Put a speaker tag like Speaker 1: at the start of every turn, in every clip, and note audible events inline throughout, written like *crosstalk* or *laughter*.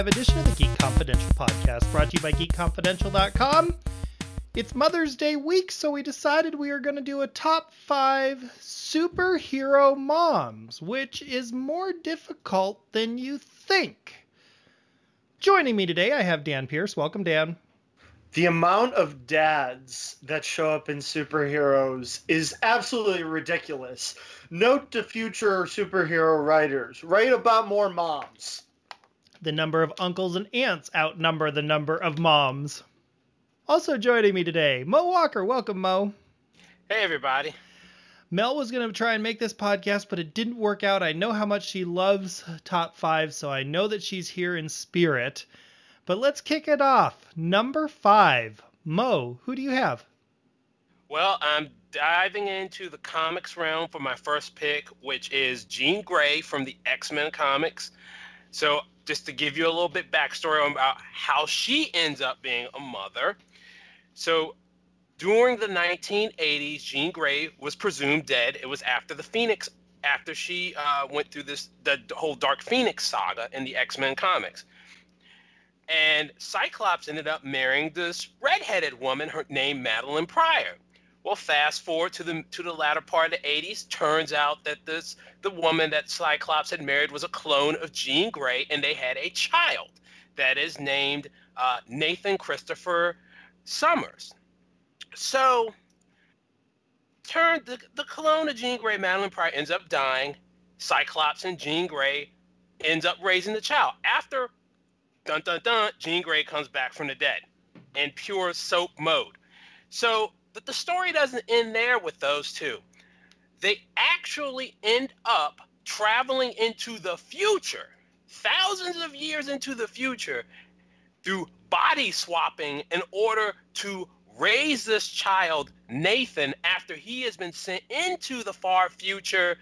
Speaker 1: 5 edition of the Geek Confidential podcast, brought to you by geekconfidential.com. It's Mother's Day week, so we decided we are going to do a top 5 superhero moms, which is more difficult than you think. Joining me today, I have Dan Pierce. Welcome, Dan.
Speaker 2: The amount of dads that show up in superheroes is absolutely ridiculous. Note to future superhero writers write about more moms.
Speaker 1: The number of uncles and aunts outnumber the number of moms. Also joining me today, Mo Walker. Welcome, Mo.
Speaker 3: Hey, everybody.
Speaker 1: Mel was going to try and make this podcast, but it didn't work out. I know how much she loves Top 5, so I know that she's here in spirit. But let's kick it off. Number 5. Mo, who do you have?
Speaker 3: Well, I'm diving into the comics realm for my first pick, which is Jean Grey from the X Men comics. So, just to give you a little bit backstory about how she ends up being a mother. So, during the 1980s, Jean Grey was presumed dead. It was after the Phoenix, after she uh, went through this the whole Dark Phoenix saga in the X Men comics. And Cyclops ended up marrying this redheaded woman, her name Madelyne Pryor. Well, fast forward to the to the latter part of the 80s, turns out that this the woman that Cyclops had married was a clone of Jean Grey, and they had a child that is named uh, Nathan Christopher Summers. So, turn the, the clone of Jean Grey, Madelyne Pryor, ends up dying. Cyclops and Jean Grey ends up raising the child. After dun dun dun, Jean Grey comes back from the dead in pure soap mode. So but the story doesn't end there with those two. They actually end up traveling into the future, thousands of years into the future, through body swapping in order to raise this child, Nathan, after he has been sent into the far future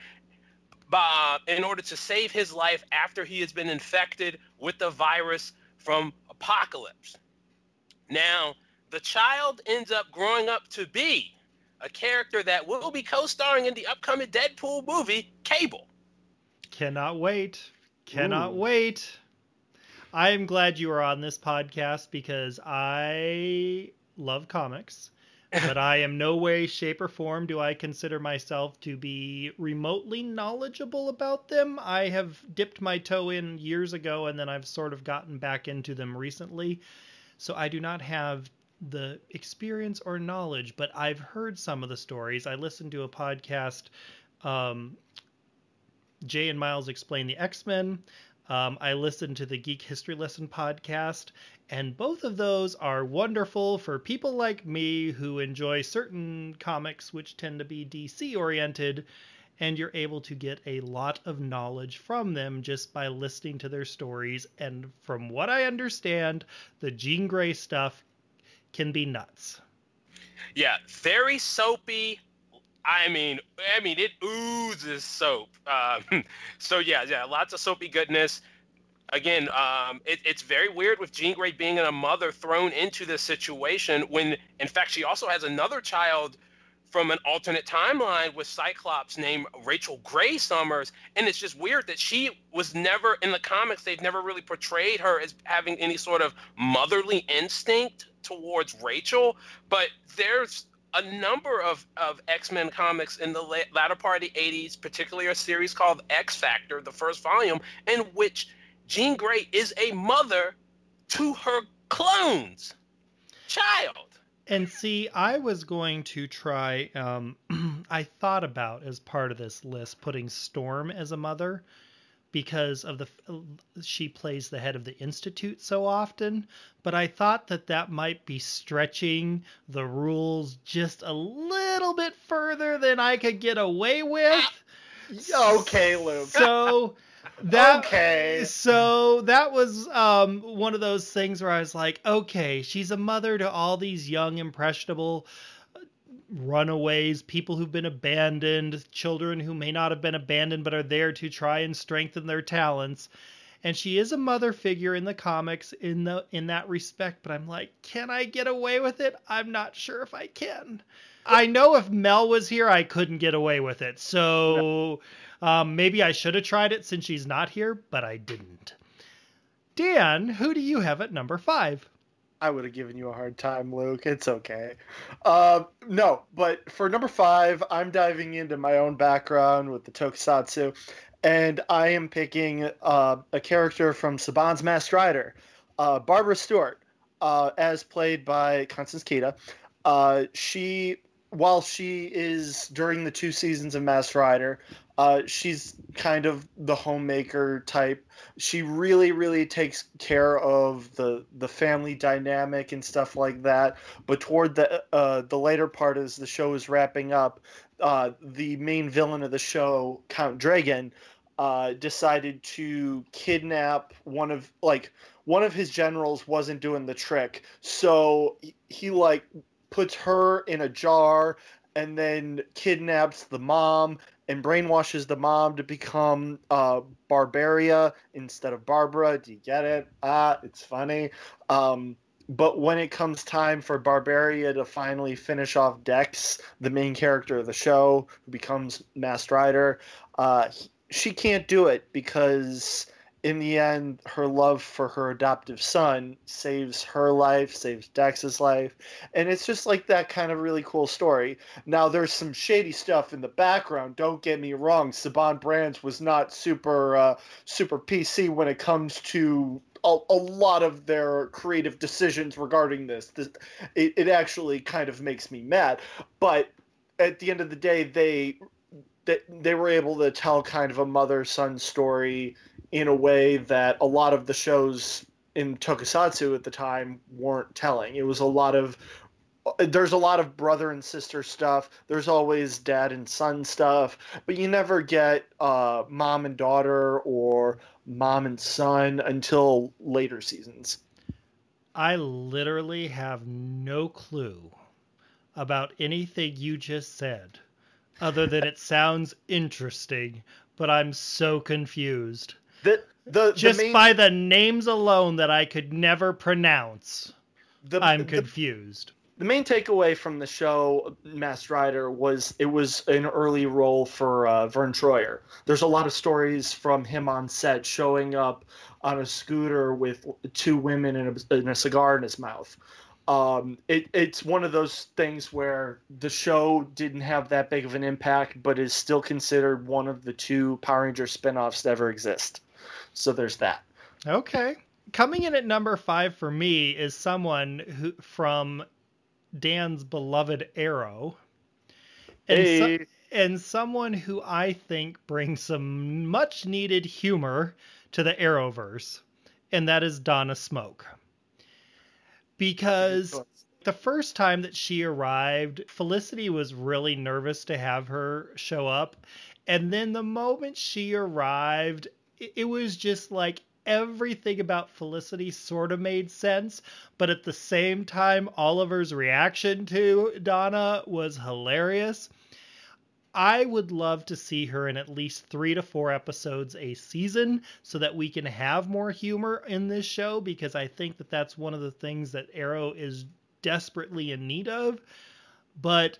Speaker 3: uh, in order to save his life after he has been infected with the virus from Apocalypse. Now, the child ends up growing up to be a character that will be co-starring in the upcoming Deadpool movie, Cable.
Speaker 1: Cannot wait. Cannot Ooh. wait. I am glad you are on this podcast because I love comics, *laughs* but I am no way, shape, or form do I consider myself to be remotely knowledgeable about them. I have dipped my toe in years ago and then I've sort of gotten back into them recently. So I do not have the experience or knowledge, but I've heard some of the stories. I listened to a podcast. Um, Jay and Miles explain the X Men. Um, I listened to the Geek History Lesson podcast, and both of those are wonderful for people like me who enjoy certain comics which tend to be DC oriented, and you're able to get a lot of knowledge from them just by listening to their stories. And from what I understand, the Jean Grey stuff can be nuts.
Speaker 3: Yeah, very soapy. I mean, I mean, it oozes soap. *laughs* Um, so yeah, yeah, lots of soapy goodness. Again, um, it, it's very weird with Jean Grey being a mother thrown into this situation when, in fact, she also has another child from an alternate timeline with Cyclops named Rachel Grey Summers. And it's just weird that she was never in the comics, they've never really portrayed her as having any sort of motherly instinct towards Rachel. But there's a number of, of X-Men comics in the latter part of the 80s, particularly a series called X Factor, the first volume, in which Jean Grey is a mother to her clones child.
Speaker 1: And see, I was going to try. Um, *clears throat* I thought about as part of this list putting Storm as a mother because of the she plays the head of the institute so often but i thought that that might be stretching the rules just a little bit further than i could get away with
Speaker 2: okay luke
Speaker 1: so that okay. so that was um, one of those things where i was like okay she's a mother to all these young impressionable uh, runaways people who've been abandoned children who may not have been abandoned but are there to try and strengthen their talents and she is a mother figure in the comics in the in that respect but i'm like can i get away with it i'm not sure if i can i know if mel was here i couldn't get away with it so um, maybe I should have tried it since she's not here, but I didn't. Dan, who do you have at number five?
Speaker 2: I would have given you a hard time, Luke. It's okay. Uh, no, but for number five, I'm diving into my own background with the Tokusatsu, and I am picking uh, a character from Saban's Masked Rider, uh, Barbara Stewart, uh, as played by Constance Keita. Uh, she, while she is during the two seasons of Masked Rider, uh, she's kind of the homemaker type. She really, really takes care of the the family dynamic and stuff like that. But toward the uh, the later part, as the show is wrapping up, uh, the main villain of the show, Count Dragon, uh, decided to kidnap one of like one of his generals wasn't doing the trick, so he, he like puts her in a jar and then kidnaps the mom and brainwashes the mom to become uh, Barbaria instead of Barbara. Do you get it? Ah, it's funny. Um, but when it comes time for Barbaria to finally finish off Dex, the main character of the show, who becomes Masked Rider, uh, she can't do it because in the end, her love for her adoptive son saves her life, saves Dex's life, and it's just like that kind of really cool story. Now, there's some shady stuff in the background. Don't get me wrong. Saban Brands was not super uh, super PC when it comes to a, a, lot of their creative decisions regarding this. this it, it actually kind of makes me mad, but at the end of the day, they they, they were able to tell kind of a mother son story in a way that a lot of the shows in tokusatsu at the time weren't telling. It was a lot of there's a lot of brother and sister stuff. There's always dad and son stuff, but you never get uh, mom and daughter or mom and son until later seasons.
Speaker 1: I literally have no clue about anything you just said, other than it sounds interesting, but I'm so confused.
Speaker 2: The, the,
Speaker 1: just
Speaker 2: the main,
Speaker 1: by the names alone that I could never pronounce, I'm confused.
Speaker 2: The main takeaway from the show Masked Rider was it was an early role for uh, Vern Troyer. There's a lot of stories from him on set showing up on a scooter with two women and a, and a cigar in his mouth. Um, it, it's one of those things where the show didn't have that big of an impact, but is still considered one of the two Power Ranger spinoffs to ever exist. So there's that.
Speaker 1: Okay. Coming in at number five for me is someone who from Dan's beloved Arrow. And, so- and someone who I think brings some much needed humor to the Arrowverse, and that is Donna Smoak. Because the first time that she arrived, Felicity was really nervous to have her show up. And then the moment she arrived, it was just like everything about Felicity sort of made sense. But at the same time, Oliver's reaction to Donna was hilarious. I would love to see her in at least three to four episodes a season so that we can have more humor in this show because I think that that's one of the things that Arrow is desperately in need of. But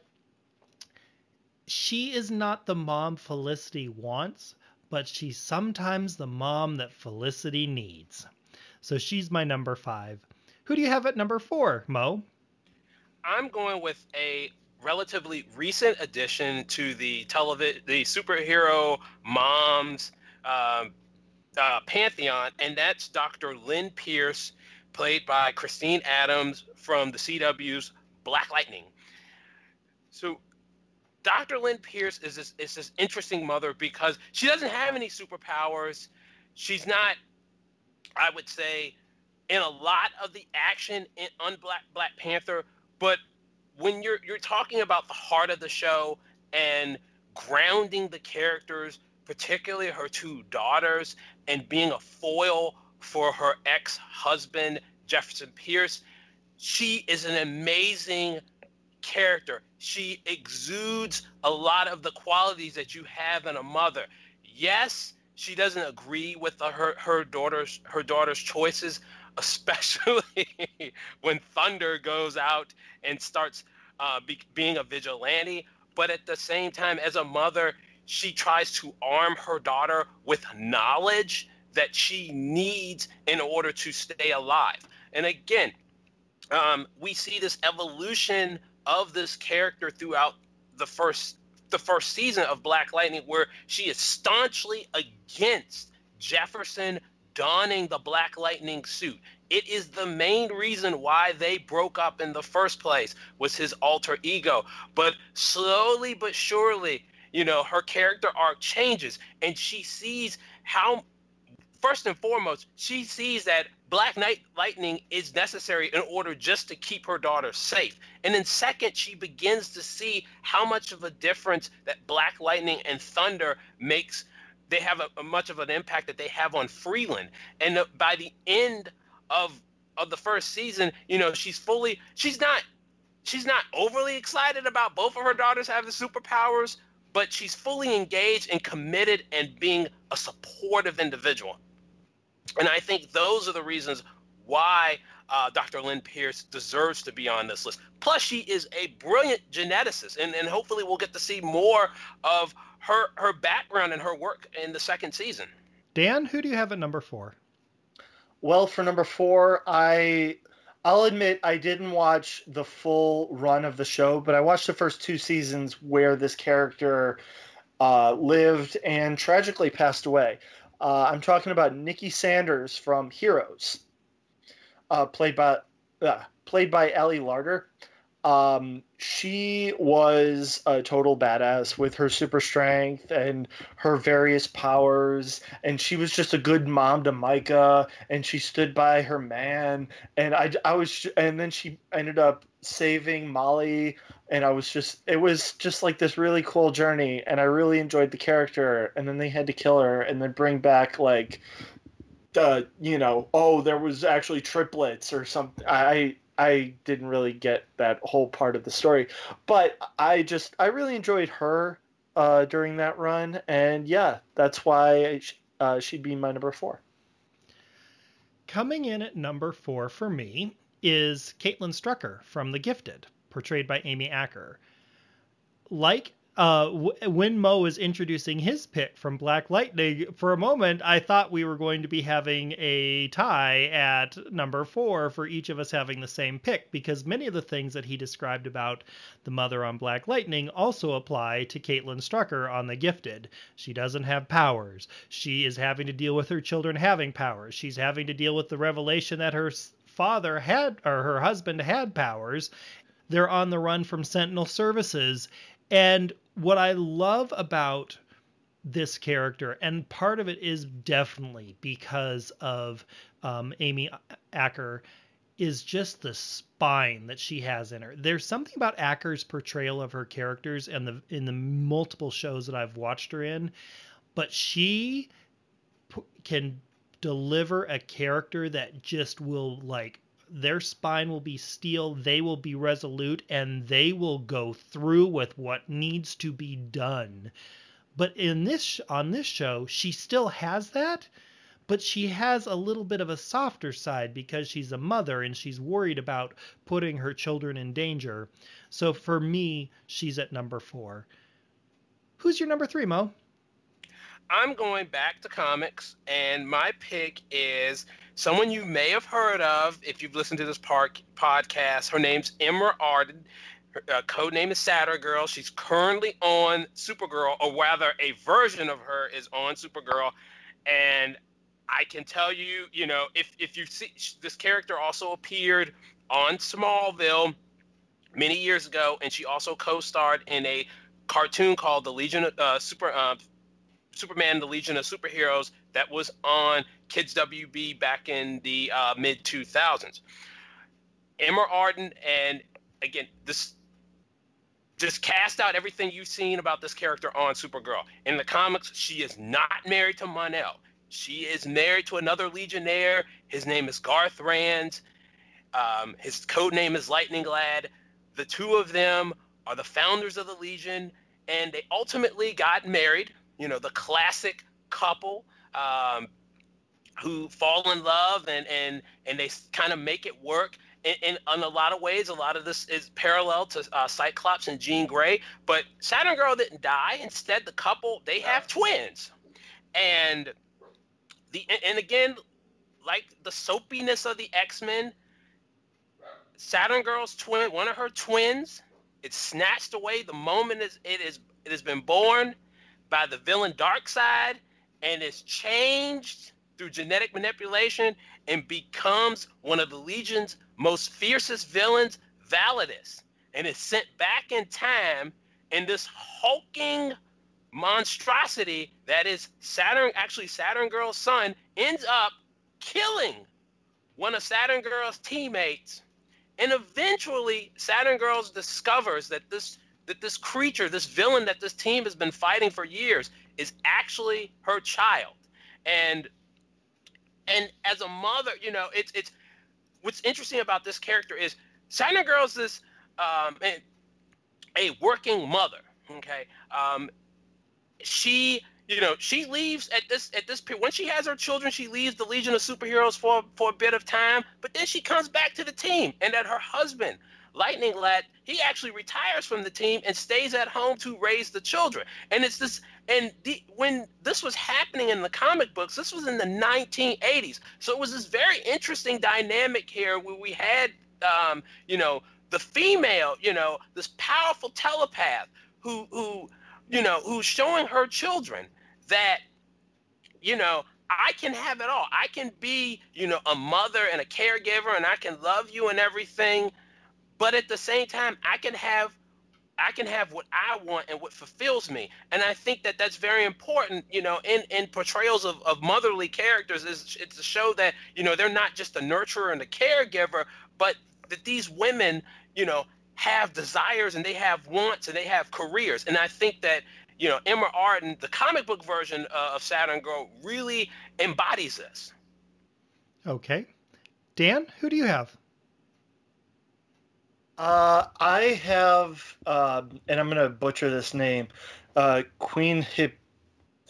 Speaker 1: she is not the mom Felicity wants, but she's sometimes the mom that Felicity needs. So she's my number five. Who do you have at number four, Mo?
Speaker 3: I'm going with a relatively recent addition to the television, the superhero moms um, uh, pantheon, and that's Dr. Lynn Pierce, played by Christine Adams from the CW's Black Lightning. So, Dr. Lynn Pierce is this is this interesting mother because she doesn't have any superpowers. She's not, I would say, in a lot of the action in on Black Black Panther, but when you're you're talking about the heart of the show and grounding the characters, particularly her two daughters, and being a foil for her ex-husband Jefferson Pierce, she is an amazing character. She exudes a lot of the qualities that you have in a mother. Yes, she doesn't agree with the, her her daughter's her daughter's choices, *laughs* especially when Thunder goes out and starts uh, be, being a vigilante. But at the same time, as a mother, she tries to arm her daughter with knowledge that she needs in order to stay alive. And again, um, we see this evolution of this character throughout the first the first season of Black Lightning, where she is staunchly against Jefferson donning the Black Lightning suit. It is the main reason why they broke up in the first place was his alter ego. But slowly but surely, you know, her character arc changes and she sees how first and foremost, she sees that Black Knight Lightning is necessary in order just to keep her daughter safe. And then second, she begins to see how much of a difference that Black Lightning and Thunder makes. They have a, a much of an impact that they have on Freeland. And by the end of of the first season, you know, she's fully she's not she's not overly excited about both of her daughters having superpowers, but she's fully engaged and committed and being a supportive individual. And I think those are the reasons why uh, Dr. Lynn Pierce deserves to be on this list. Plus, she is a brilliant geneticist, and, and hopefully, we'll get to see more of her her background and her work in the second season.
Speaker 1: Dan, who do you have at number four?
Speaker 2: Well, for number four, I I'll admit I didn't watch the full run of the show, but I watched the first two seasons where this character uh, lived and tragically passed away. Uh, I'm talking about Niki Sanders from Heroes, uh, played by uh, played by Ali Larter. Um, she was a total badass with her super strength and her various powers, and she was just a good mom to Micah, and she stood by her man, and I, I was, and then she ended up saving Molly and I was just it was just like this really cool journey and I really enjoyed the character and then they had to kill her and then bring back like the you know oh there was actually triplets or something I I didn't really get that whole part of the story but I just I really enjoyed her uh, during that run and yeah that's why uh, she'd be my number four
Speaker 1: coming in at number four for me is Caitlin Strucker from The Gifted portrayed by Amy Acker. Like uh, w- when Mo was introducing his pick from Black Lightning, for a moment I thought we were going to be having a tie at number four for each of us having the same pick because many of the things that he described about the mother on Black Lightning also apply to Caitlin Strucker on The Gifted. She doesn't have powers. She is having to deal with her children having powers. She's having to deal with the revelation that her father had or her husband had powers they're on the run from Sentinel Services. And what I love about this character, and part of it is definitely because of um, Amy Acker, is just the spine that she has in her. There's something about Acker's portrayal of her characters and the in the multiple shows that I've watched her in, but she p- can deliver a character that just will like their spine will be steel, they will be resolute, and they will go through with what needs to be done. But in this on this show, she still has that, but she has a little bit of a softer side because she's a mother and she's worried about putting her children in danger. So for me, she's at number 4. Who's your number 3, Mo?
Speaker 3: I'm going back to comics, and my pick is someone you may have heard of if you've listened to this park podcast. Her name's Imra Ardeen. Her uh, code name is Saturn Girl. She's currently on Supergirl, or rather, a version of her is on Supergirl. And I can tell you, you know, if if you see this character also appeared on Smallville many years ago, and she also co-starred in a cartoon called the Legion of uh, Super uh, Superman: The Legion of Superheroes that was on Kids WB back in the uh, mid 2000s. Imra Ardeen, and again, this just cast out everything you've seen about this character on Supergirl. In the comics, she is not married to Mon-El. She is married to another Legionnaire. His name is Garth Ranzz. Um, his code name is Lightning Lad. The two of them are the founders of the Legion, and they ultimately got married you know the classic couple um, who fall in love and and and they kind of make it work. In, in, in, a lot of ways, a lot of this is parallel to uh, Cyclops and Jean Grey. But Saturn Girl didn't die. Instead, the couple they have twins, and the and again, like the soapiness of the X Men, Saturn Girl's twin, one of her twins, it's snatched away the moment it is it has been born by the villain Darkseid, and is changed through genetic manipulation and becomes one of the Legion's most fiercest villains, Validus, and is sent back in time in this hulking monstrosity that is Saturn, actually Saturn Girl's son, ends up killing one of Saturn Girl's teammates. And eventually Saturn Girls discovers that this that this creature, this villain that this team has been fighting for years, is actually her child. And and as a mother, you know, it's it's what's interesting about this character is Saturn Girls is um, a working mother. Okay, um, she you know she leaves at this at this period when she has her children she leaves the legion of superheroes for for a bit of time but then she comes back to the team and that her husband lightning lad he actually retires from the team and stays at home to raise the children and it's this and the, when this was happening in the comic books this was in the 1980s so it was this very interesting dynamic here where we had um, you know the female you know this powerful telepath who who you know, who's showing her children that, you know, I can have it all. I can be, you know, a mother and a caregiver and I can love you and everything. But at the same time, I can have I can have what I want and what fulfills me. And I think that that's very important, you know, in, in portrayals of, of motherly characters is it's to show that, you know, they're not just a nurturer and a caregiver, but that these women, you know, have desires and they have wants and they have careers. And I think that you know Imra Ardeen, the comic book version uh, of Saturn Girl, really embodies this.
Speaker 1: Okay, Dan, who do you have?
Speaker 2: Uh, I have, uh, and I'm gonna butcher this name, uh, Queen Hip.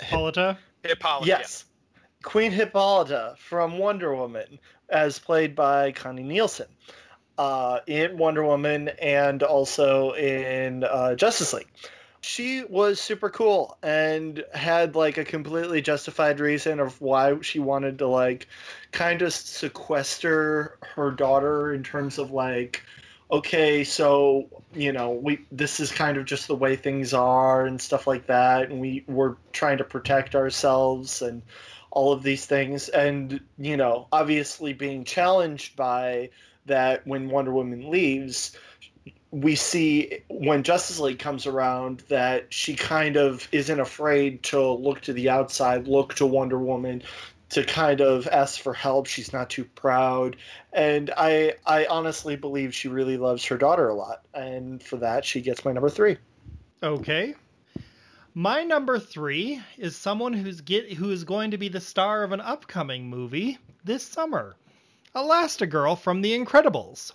Speaker 1: Hippolyta.
Speaker 3: Hippolyta.
Speaker 2: Yes, Queen Hippolyta from Wonder Woman, as played by Connie Nielsen uh, in Wonder Woman and also in uh, Justice League. She was super cool and had like a completely justified reason of why she wanted to like kind of sequester her daughter in terms of like okay so you know we this is kind of just the way things are and stuff like that and we we're trying to protect ourselves and all of these things. And you know obviously being challenged by that when Wonder Woman leaves, we see when Justice League comes around that she kind of isn't afraid to look to the outside, look to Wonder Woman to kind of ask for help. She's not too proud. And I I honestly believe she really loves her daughter a lot. And for that she gets my number 3.
Speaker 1: Okay. My number 3 is someone who's get who is going to be the star of an upcoming movie this summer. Elastigirl from The Incredibles.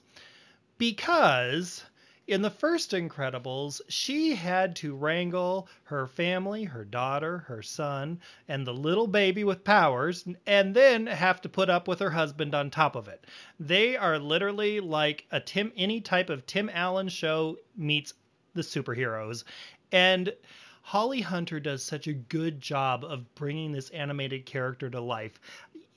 Speaker 1: Because in the first Incredibles, she had to wrangle her family, her daughter, her son, and the little baby with powers, and then have to put up with her husband on top of it. They are literally like a Tim any type of Tim Allen show meets the superheroes. And Holly Hunter does such a good job of bringing this animated character to life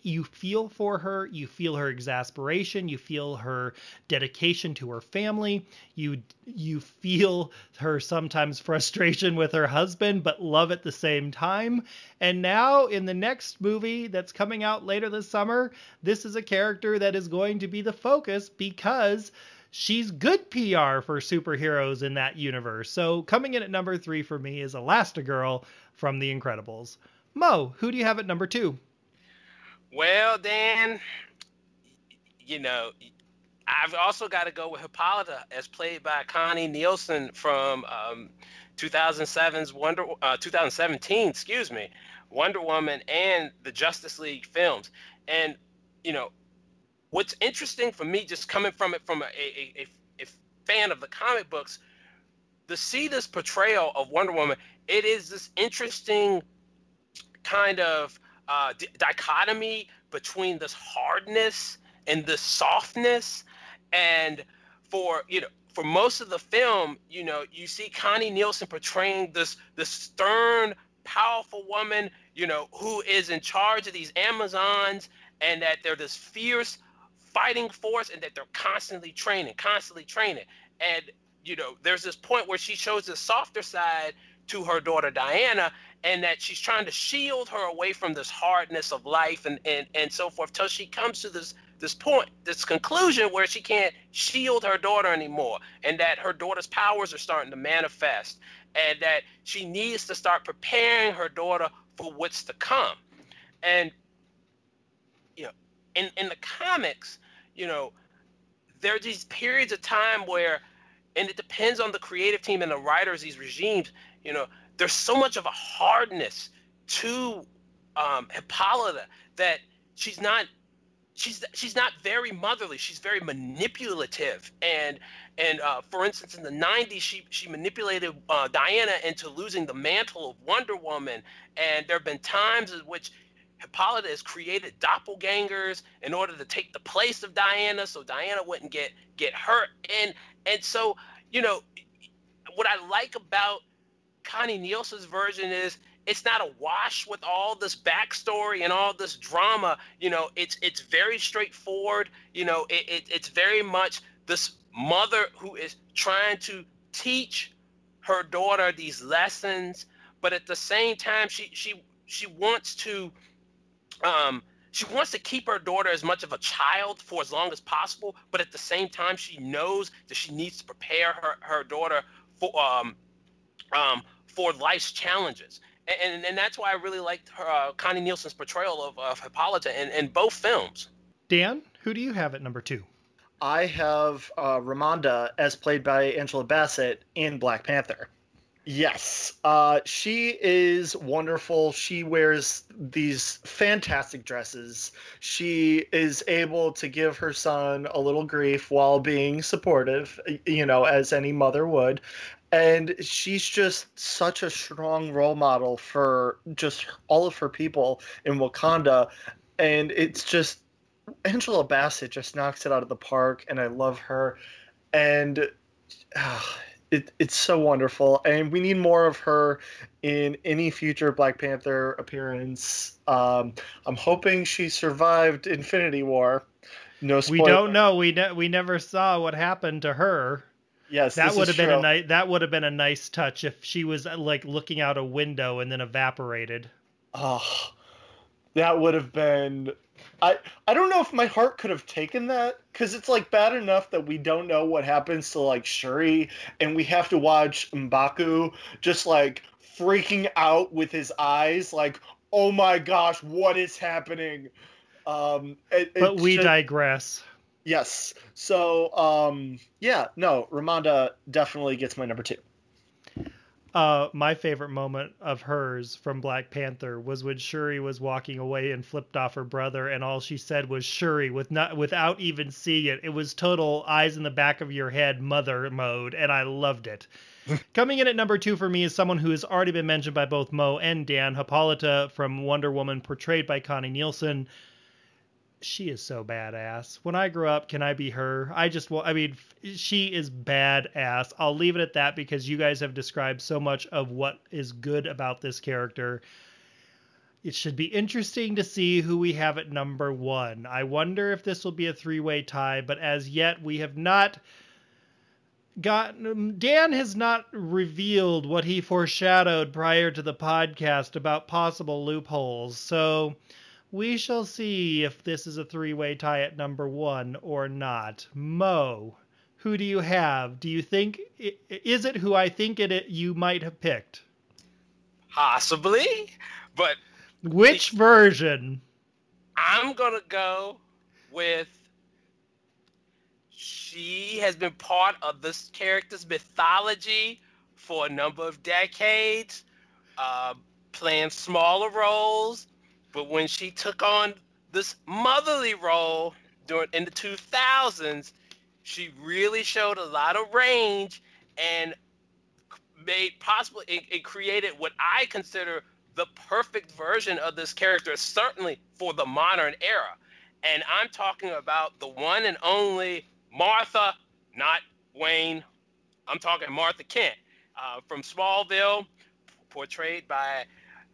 Speaker 1: you feel for her, you feel her exasperation, you feel her dedication to her family, you you feel her sometimes *laughs* frustration with her husband but love at the same time. And now in the next movie that's coming out later this summer, this is a character that is going to be the focus because she's good PR for superheroes in that universe. So coming in at number 3 for me is Elastigirl from The Incredibles. Mo, who do you have at number 2?
Speaker 3: Well, Dan, you know, I've also got to go with Hippolyta, as played by Connie Nielsen from um, 2007's Wonder, uh, 2017, excuse me, Wonder Woman and the Justice League films. And you know, what's interesting for me, just coming from it from a, a, a, a fan of the comic books, to see this portrayal of Wonder Woman, it is this interesting kind of uh, dichotomy between this hardness and this softness and for you know for most of the film you know you see connie nielsen portraying this this stern powerful woman, you know, who is in charge of these Amazons, and that they're this fierce fighting force, and that they're constantly training, constantly training. And you know, there's this point where she shows the softer side to her daughter Diana, and that she's trying to shield her away from this hardness of life and and, and so forth till she comes to this this point this conclusion where she can't shield her daughter anymore and that her daughter's powers are starting to manifest and that she needs to start preparing her daughter for what's to come. And you know in in the comics you know there are these periods of time where and it depends on the creative team and the writers these regimes you know there's so much of a hardness to um, Hippolyta that she's not she's she's not very motherly. She's very manipulative, and and uh, for instance, in the '90s, she she manipulated uh, Diana into losing the mantle of Wonder Woman, and there have been times in which Hippolyta has created doppelgangers in order to take the place of Diana, so Diana wouldn't get get hurt, and and so you know what I like about Connie Nielsen's version is it's not a wash with all this backstory and all this drama. You know, it's it's very straightforward. You know, it, it, it's very much this mother who is trying to teach her daughter these lessons, but at the same time, she she she wants to um, she wants to keep her daughter as much of a child for as long as possible, but at the same time, she knows that she needs to prepare her her daughter for um, um, for life's challenges. And, and, and that's why I really liked her, uh, Connie Nielsen's portrayal of, of Hippolyta in, in both films.
Speaker 1: Dan, who do you have at number two?
Speaker 2: I have uh, Ramonda as played by Angela Bassett in Black Panther. Yes, uh, she is wonderful. She wears these fantastic dresses. She is able to give her son a little grief while being supportive, you know, as any mother would and she's just such a strong role model for just all of her people in Wakanda and it's just Angela Bassett just knocks it out of the park and I love her and uh, it, it's so wonderful and we need more of her in any future Black Panther appearance. Um, I'm hoping she survived Infinity War. No
Speaker 1: spoiler. we don't know. We ne- we never saw what happened to her
Speaker 2: Yes,
Speaker 1: that would have been true. a nice. That would have been a nice touch if she was uh, like looking out a window and then evaporated.
Speaker 2: Oh, that would have been. I I don't know if my heart could have taken that because it's like bad enough that we don't know what happens to like Shuri and we have to watch Mbaku just like freaking out with his eyes like oh my gosh what is happening um it,
Speaker 1: but we just, digress
Speaker 2: Yes. So, um, yeah, no, Ramonda definitely gets my number two.
Speaker 1: Uh, my favorite moment of hers from Black Panther was when Shuri was walking away and flipped off her brother, and all she said was Shuri, with not without even seeing it. It was total eyes in the back of your head mother mode, and I loved it. *laughs* Coming in at number two for me is someone who has already been mentioned by both Mo and Dan, Hippolyta from Wonder Woman, portrayed by Connie Nielsen she is so badass. When I grow up, can I be her? I just well, I mean, she is badass. I'll leave it at that because you guys have described so much of what is good about this character. It should be interesting to see who we have at number one. I wonder if this will be a three way tie, but as yet, we have not got. Um, Dan has not revealed what he foreshadowed prior to the podcast about possible loopholes. So we shall see if this is a three way tie at number one or not. Mo, who do you have? Do you think is it who I think it you might have picked?
Speaker 3: Possibly, but
Speaker 1: which the, version?
Speaker 3: I'm gonna go with. She has been part of this character's mythology for a number of decades, uh, playing smaller roles but when she took on this motherly role during in the 2000s, she really showed a lot of range and made possible it, it created what I consider the perfect version of this character, certainly for the modern era. And I'm talking about the one and only Martha, not Wayne. I'm talking Martha Kent uh, from Smallville, portrayed by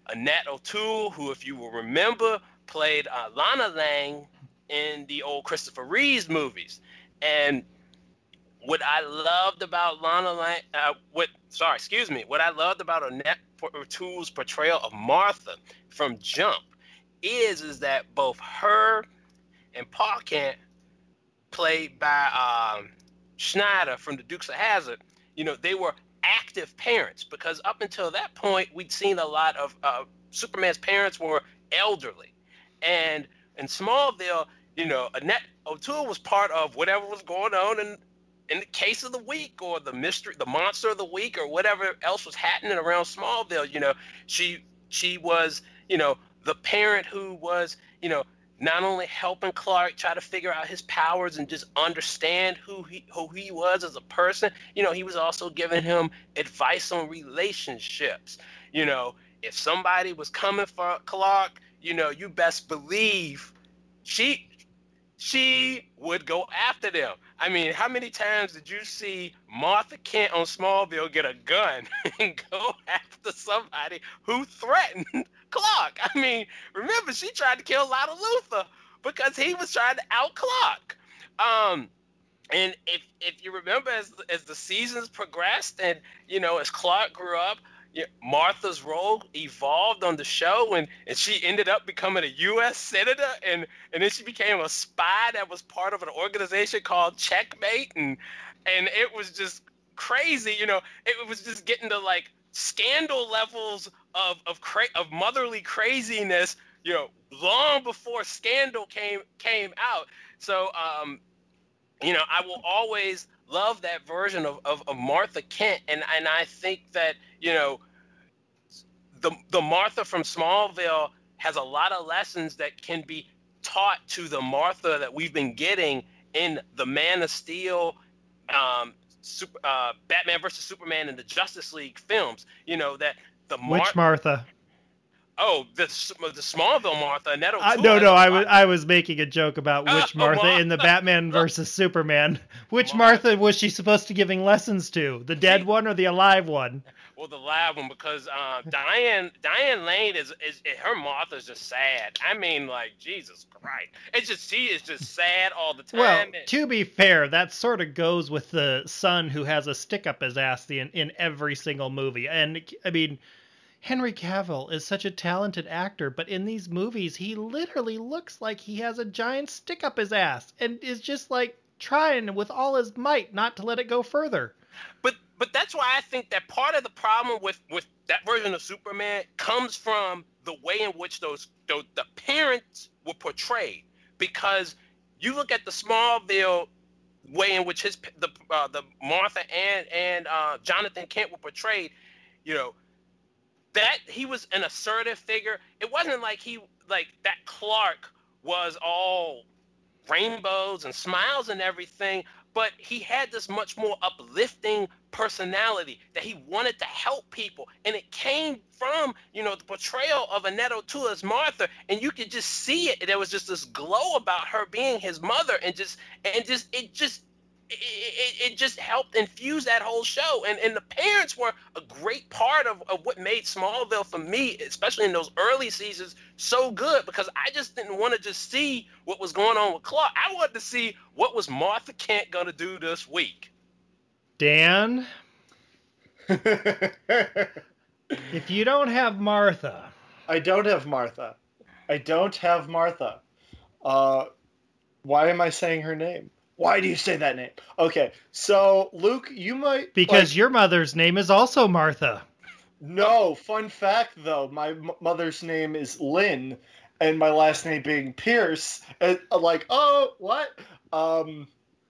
Speaker 3: Annette O'Toole, who, if you will remember, played uh, Lana Lang in the old Christopher Reeves movies. And what I loved about Lana Lang, uh, what sorry, excuse me, what I loved about Annette O'Toole's portrayal of Martha from Jump is is that both her and Paul Kent, played by um, Schneider from the Dukes of Hazzard, you know, they were active parents because up until that point, we'd seen a lot of uh, Superman's parents were elderly, and in Smallville, you know, Annette O'Toole was part of whatever was going on in in the case of the week or the mystery, the monster of the week or whatever else was happening around Smallville. You know, she she was you know the parent who was you know not only helping Clark try to figure out his powers and just understand who he who he was as a person, you know, he was also giving him advice on relationships. You know, if somebody was coming for Clark, you know, you best believe she she would go after them. I mean, how many times did you see Martha Kent on Smallville get a gun *laughs* and go *laughs* after somebody who threatened Clark? I mean, remember she tried to kill Lionel Luthor because he was trying to out Clark. Um, and if if you remember, as as the seasons progressed, and you know, as Clark grew up, Martha's role evolved on the show, and, and she ended up becoming a U.S. senator, and and then she became a spy that was part of an organization called Checkmate, and and it was just crazy, you know. It was just getting to like scandal levels of of cra- of motherly craziness, you know, long before Scandal came came out. So, um, you know, I will always love that version of, of, of Martha Kent, and and I think that you know, the the Martha from Smallville has a lot of lessons that can be taught to the Martha that we've been getting in the Man of Steel, um, Super, uh, Batman versus Superman, and the Justice League films. You know that the
Speaker 1: Mar- which Martha?
Speaker 3: Oh, the the Smallville Martha.
Speaker 1: uh, no, no, I was I was making a joke about which uh, Martha in the Batman versus Superman. *laughs* Which Martha was she supposed to giving lessons to? The dead one or the alive one?
Speaker 3: Well, the live one because uh, Diane Diane Lane is, is, is her Martha's just sad. I mean, like Jesus Christ, it's just she is just sad all the time.
Speaker 1: Well, to be fair, that sort of goes with the son who has a stick up his ass in in every single movie, and I mean Henry Cavill is such a talented actor, but in these movies, he literally looks like he has a giant stick up his ass and is just like trying with all his might not to let it go further.
Speaker 3: But but that's why I think that part of the problem with with that version of Superman comes from the way in which those, those the parents were portrayed. Because you look at the Smallville way in which his the uh, the Martha and and uh, Jonathan Kent were portrayed, you know, that he was an assertive figure. It wasn't like he like that Clark was all rainbows and smiles and everything, but he had this much more uplifting personality that he wanted to help people. And it came from, you know, the portrayal of Annette O'Toole as Martha. And you could just see it. There was just this glow about her being his mother and just and just it just it, it, just helped infuse that whole show. And, and the parents were a great part of, of what made Smallville for me, especially in those early seasons, so good because I just didn't want to just see what was going on with Clark. I wanted to see what was Martha Kent going to do this week.
Speaker 1: Dan, *laughs* if you don't have Martha.
Speaker 2: I don't have Martha. I don't have Martha. Uh, why am I saying her name? Why do you say that name? Okay, so Luke, you might
Speaker 1: because like, your mother's name is also Martha.
Speaker 2: No, fun fact though, my m- mother's name is Lynn, and my last name being Pierce. And I'm uh, like, oh, what? Um,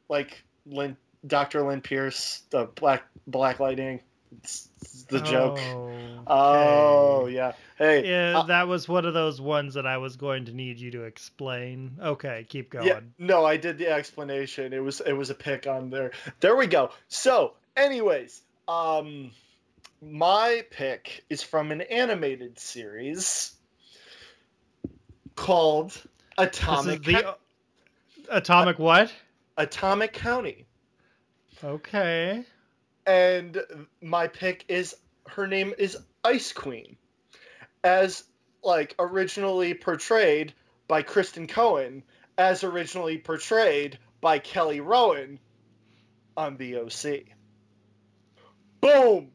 Speaker 2: like Lynn, Doctor Lynn Pierce, the Black Black Lightning. It's, it's the joke. Oh, oh yeah. Hey.
Speaker 1: Yeah, uh, that was one of those ones that I was going to need you to explain. Okay, keep going. Yeah,
Speaker 2: no, I did the explanation. It was it was a pick on there. There we go. So, anyways, um my pick is from an animated series called Atomic
Speaker 1: the, Atomic what?
Speaker 2: Atomic County.
Speaker 1: Okay
Speaker 2: and my pick is her name is Ice Queen. as like originally portrayed by Kirsten Cohen, as originally portrayed by Kelly Rowan on the OC. Boom.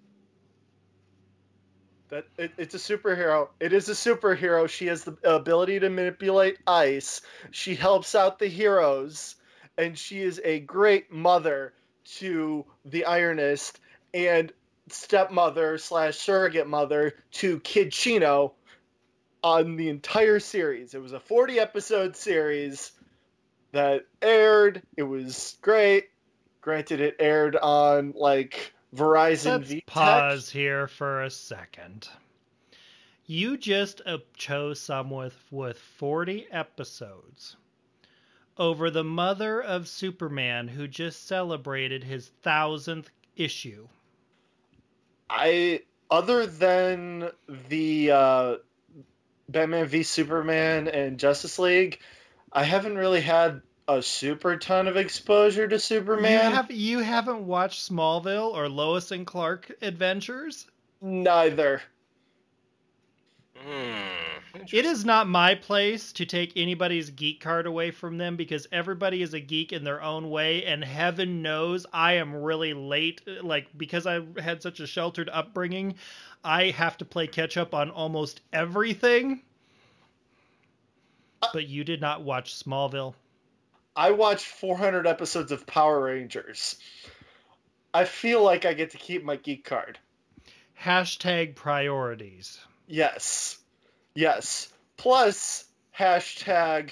Speaker 2: That it, it's a superhero. It is a superhero. She has the ability to manipulate ice. She helps out the heroes, and she is a great mother to the Ironist and stepmother slash surrogate mother to Kid Chino on the entire series. It was a 40 episode series that aired. It was great. Granted, it aired on like Verizon
Speaker 1: Let's pause here for a second. You just uh, chose some with with 40 episodes over the mother of Superman who just celebrated his thousandth issue.
Speaker 2: I other than the uh, Batman v Superman and Justice League, I haven't really had a super ton of exposure to Superman.
Speaker 1: You, have, you haven't watched Smallville or Lois and Clark Adventures?
Speaker 2: Neither.
Speaker 3: Hmm.
Speaker 1: It is not my place to take anybody's geek card away from them because everybody is a geek in their own way, and heaven knows I am really late. Like, because I had such a sheltered upbringing, I have to play catch up on almost everything. But you did not watch Smallville.
Speaker 2: I watched 400 episodes of Power Rangers. I feel like I get to keep my geek card.
Speaker 1: Hashtag priorities.
Speaker 2: Yes. Yes. Plus, hashtag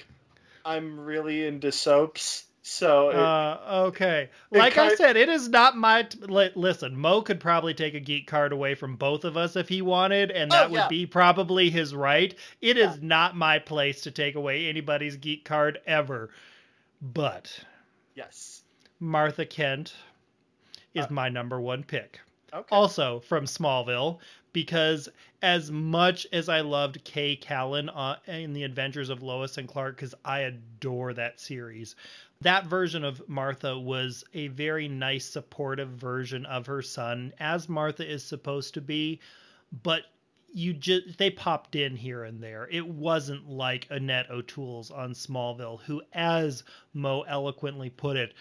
Speaker 2: I'm really into soaps. So, it,
Speaker 1: Uh, okay. Like I said, it is not my. T- li- listen, Mo could probably take a geek card away from both of us if he wanted, and
Speaker 2: Oh,
Speaker 1: that
Speaker 2: yeah.
Speaker 1: would be probably his right. It is
Speaker 2: Yeah.
Speaker 1: not my place to take away anybody's geek card ever. But
Speaker 2: yes.
Speaker 1: Martha Kent is
Speaker 2: Uh,
Speaker 1: my number one pick.
Speaker 2: Okay.
Speaker 1: Also from Smallville, because as much as I loved Kay Callan uh, in The Adventures of Lois and Clark, because I adore that series, that version of Martha was a very nice, supportive version of her son, as Martha is supposed to be. But you just they popped in here and there. It wasn't like Annette O'Toole's on Smallville, who, as Mo eloquently put it,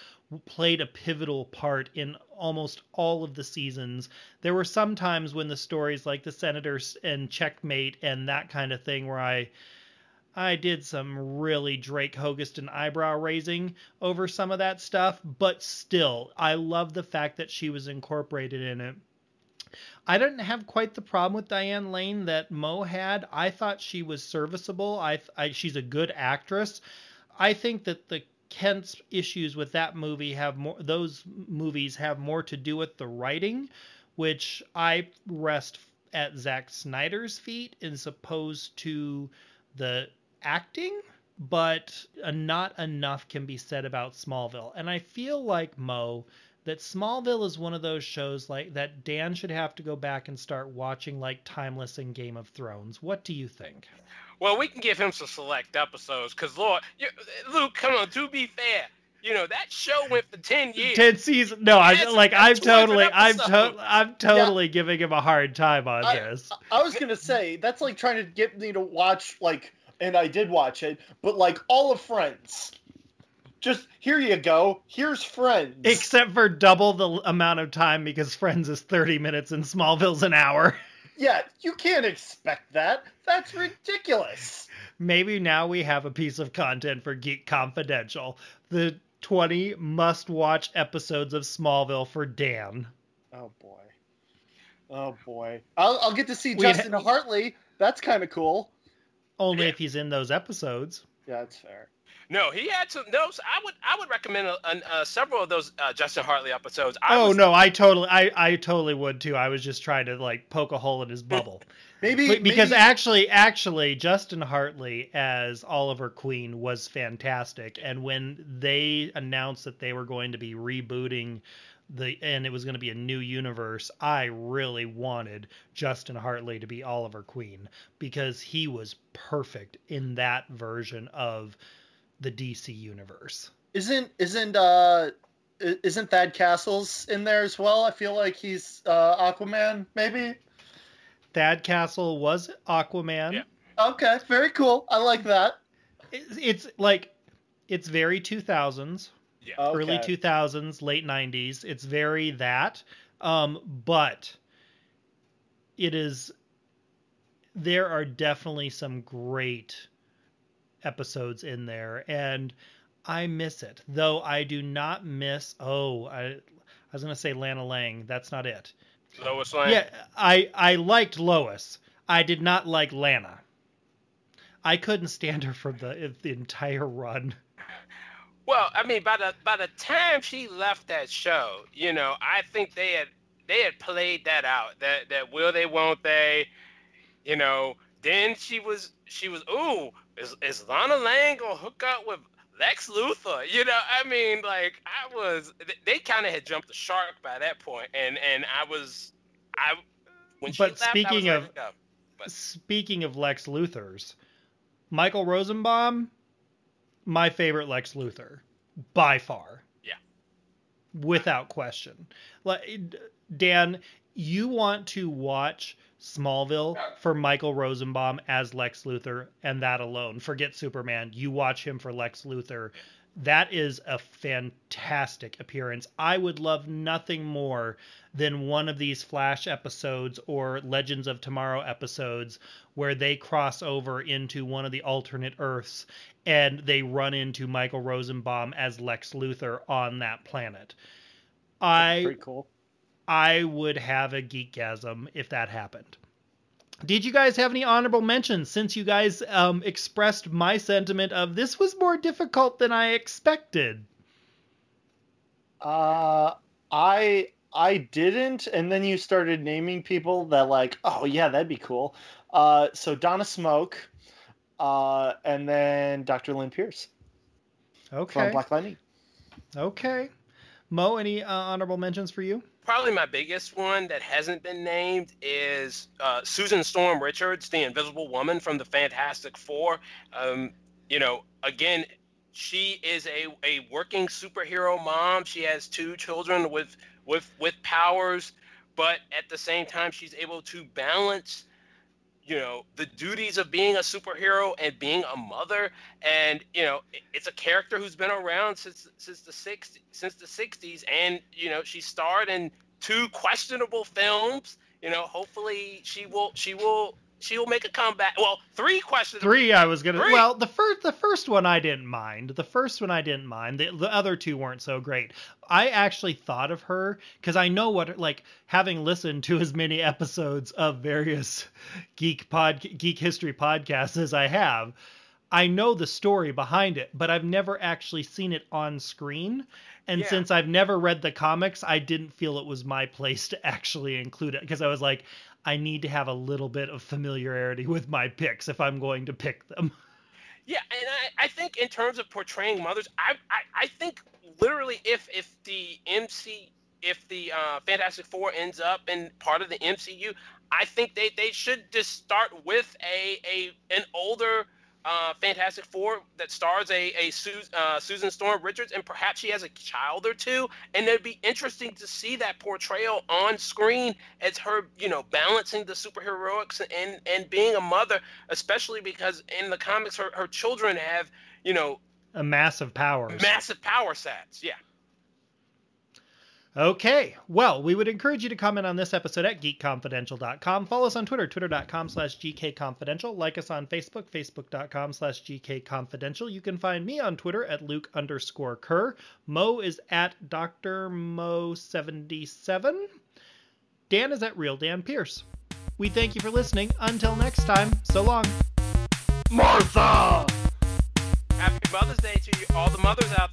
Speaker 1: played a pivotal part in almost all of the seasons. There were some times when the stories like the Senators and Checkmate and that kind of thing where I I did some really Drake Hogestyn eyebrow raising over some of that stuff, but still, I love the fact that she was incorporated in it. I didn't have quite the problem with Diane Lane that Mo had. I thought she was serviceable. I, I she's a good actress. I think that the Kent's issues with that movie have more those movies have more to do with the writing, which I rest at Zack Snyder's feet as opposed to the acting, but not enough can be said about Smallville. And I feel like Mo that Smallville is one of those shows like that Dan should have to go back and start watching like Timeless and Game of Thrones. What do you think?
Speaker 3: Well, we can give him some select episodes, cause Lord, you, Luke, come on. To be fair, you know that show went for ten years.
Speaker 1: Ten seasons? No, I
Speaker 3: That's-
Speaker 1: like I'm totally I'm
Speaker 3: episodes.
Speaker 1: to, I'm totally giving him a hard time on
Speaker 2: I-
Speaker 1: this.
Speaker 2: I was gonna say that's like trying to get me to watch like, and I did watch it, but like all of Friends. Just here you go. Here's Friends.
Speaker 1: Except for double the amount of time because Friends is 30 minutes and Smallville's an hour. *laughs*
Speaker 2: yeah, you can't expect that. That's ridiculous.
Speaker 1: Maybe now we have a piece of content for Geek Confidential. The 20 must watch episodes of Smallville for Dan.
Speaker 2: Oh boy. Oh boy. I'll, I'll get to see
Speaker 1: We
Speaker 2: Justin
Speaker 1: ha-
Speaker 2: Hartley. That's kind of cool.
Speaker 1: Only if he's in those episodes.
Speaker 2: Yeah, that's fair.
Speaker 3: No, he had some. No, I would I would recommend uh uh, several of those uh, Justin Hartley episodes. I
Speaker 1: oh
Speaker 3: was-
Speaker 1: no, I totally I, I totally would too. I was just trying to like poke a hole in his bubble. *laughs*
Speaker 2: Maybe
Speaker 1: But- because
Speaker 2: maybe,
Speaker 1: actually actually Justin Hartley as Oliver Queen was fantastic and when they announced that they were going to be rebooting the and it was going to be a new universe I really wanted Justin Hartley to be Oliver Queen because he was perfect in that version of the DC universe.
Speaker 2: isn't isn't uh isn't Thad Castles in there as well? I feel like he's uh Aquaman, maybe.
Speaker 1: Thad Castle was Aquaman.
Speaker 3: Yeah.
Speaker 2: Okay, very cool. I like that.
Speaker 1: It's, it's like it's very 2000s,
Speaker 3: Yeah.
Speaker 2: Okay.
Speaker 1: early 2000s, late 90s. It's very that. Um, but it is there are definitely some great episodes in there and I miss it. Though I do not miss oh, I I was going to say Lana Lang. That's not it.
Speaker 3: Lois Lane.
Speaker 1: Yeah, I I liked Lois. I did not like Lana. I couldn't stand her for the the entire run.
Speaker 3: Well, I mean, by the by the time she left that show, you know, I think they had they had played that out. That that will they, won't they? You know. Then she was she was ooh is is Lana Lang gonna hook up with Lex Luthor? You know, I mean, like I was they- kind of had jumped the shark by that point, and and I was I when she
Speaker 1: But
Speaker 3: left, I was
Speaker 1: speaking of- oh,
Speaker 3: to go.
Speaker 1: Speaking of Lex Luthor's, Michael Rosenbaum, my favorite Lex Luthor, by far.
Speaker 3: Yeah.
Speaker 1: Without question. Like, Dan, you want to watch Smallville for Michael Rosenbaum as Lex Luthor and that alone. Forget Superman. You watch him for Lex Luthor. That is a fantastic appearance. I would love nothing more than one of these Flash episodes or Legends of Tomorrow episodes where they cross over into one of the alternate Earths and they run into Michael Rosenbaum as Lex Luthor on that planet. I
Speaker 2: Pretty cool.
Speaker 1: I would have a geekgasm if that happened. Did you guys have any honorable mentions since you guys um, expressed my sentiment of this was more difficult than I expected?
Speaker 2: Uh, I I didn't, and then you started naming people that like, oh yeah, that'd be cool. Uh, so Donna Smoak, uh, and then Dr. Lynn Pierce
Speaker 1: Okay. from.
Speaker 2: Black Lightning.
Speaker 1: Okay. Mo, any uh, honorable mentions for you?
Speaker 3: Probably my biggest one that hasn't been named is uh, Susan Storm Richards, the Invisible Woman from the Fantastic Four. Um, you know, again, she is a, a working superhero mom. She has two children with with with powers, but at the same time, she's able to balance you know the duties of being a superhero and being a mother. And you know it's a character who's been around since since the 60s since the 60s and you know she starred in two questionable films. You know hopefully she will she will she will make a comeback well three questions.
Speaker 1: Three, I was gonna.
Speaker 3: Three.
Speaker 1: Well, the first, the first one I didn't mind. The first one I didn't mind. The, the other two weren't so great. I actually thought of her because I know what, like, having listened to as many episodes of various geek pod, geek history podcasts as I have, I know the story behind it, but I've never actually seen it on screen. And
Speaker 3: Yeah.
Speaker 1: since I've never read the comics, I didn't feel it was my place to actually include it because I was like, I need to have a little bit of familiarity *laughs* with my picks if I'm going to pick them. *laughs*
Speaker 3: Yeah, and I, I think in terms of portraying mothers, I, I, I think literally if if the MC if the uh, Fantastic Four ends up in part of the MCU, I think they, they should just start with a, a an older uh, Fantastic Four that stars a a Su- uh, Susan Storm Richards, and perhaps she has a child or two, and it'd be interesting to see that portrayal on screen as her, you know, balancing the superheroics and and being a mother, especially because in the comics her, her children have, you know,
Speaker 1: A massive power,
Speaker 3: massive power sets. Yeah.
Speaker 1: Okay. Well, we would encourage you to comment on this episode at geekconfidential.com. Follow us on Twitter, twitter.com slash gkconfidential. Like us on Facebook, facebook.com slash gkconfidential. You can find me on Twitter at luke underscore kerr. Mo is at Dr. Mo77. Dan is at Real Dan Pierce. We thank you for listening. Until next time, so long.
Speaker 2: Martha!
Speaker 3: Happy Mother's Day to you, all the mothers out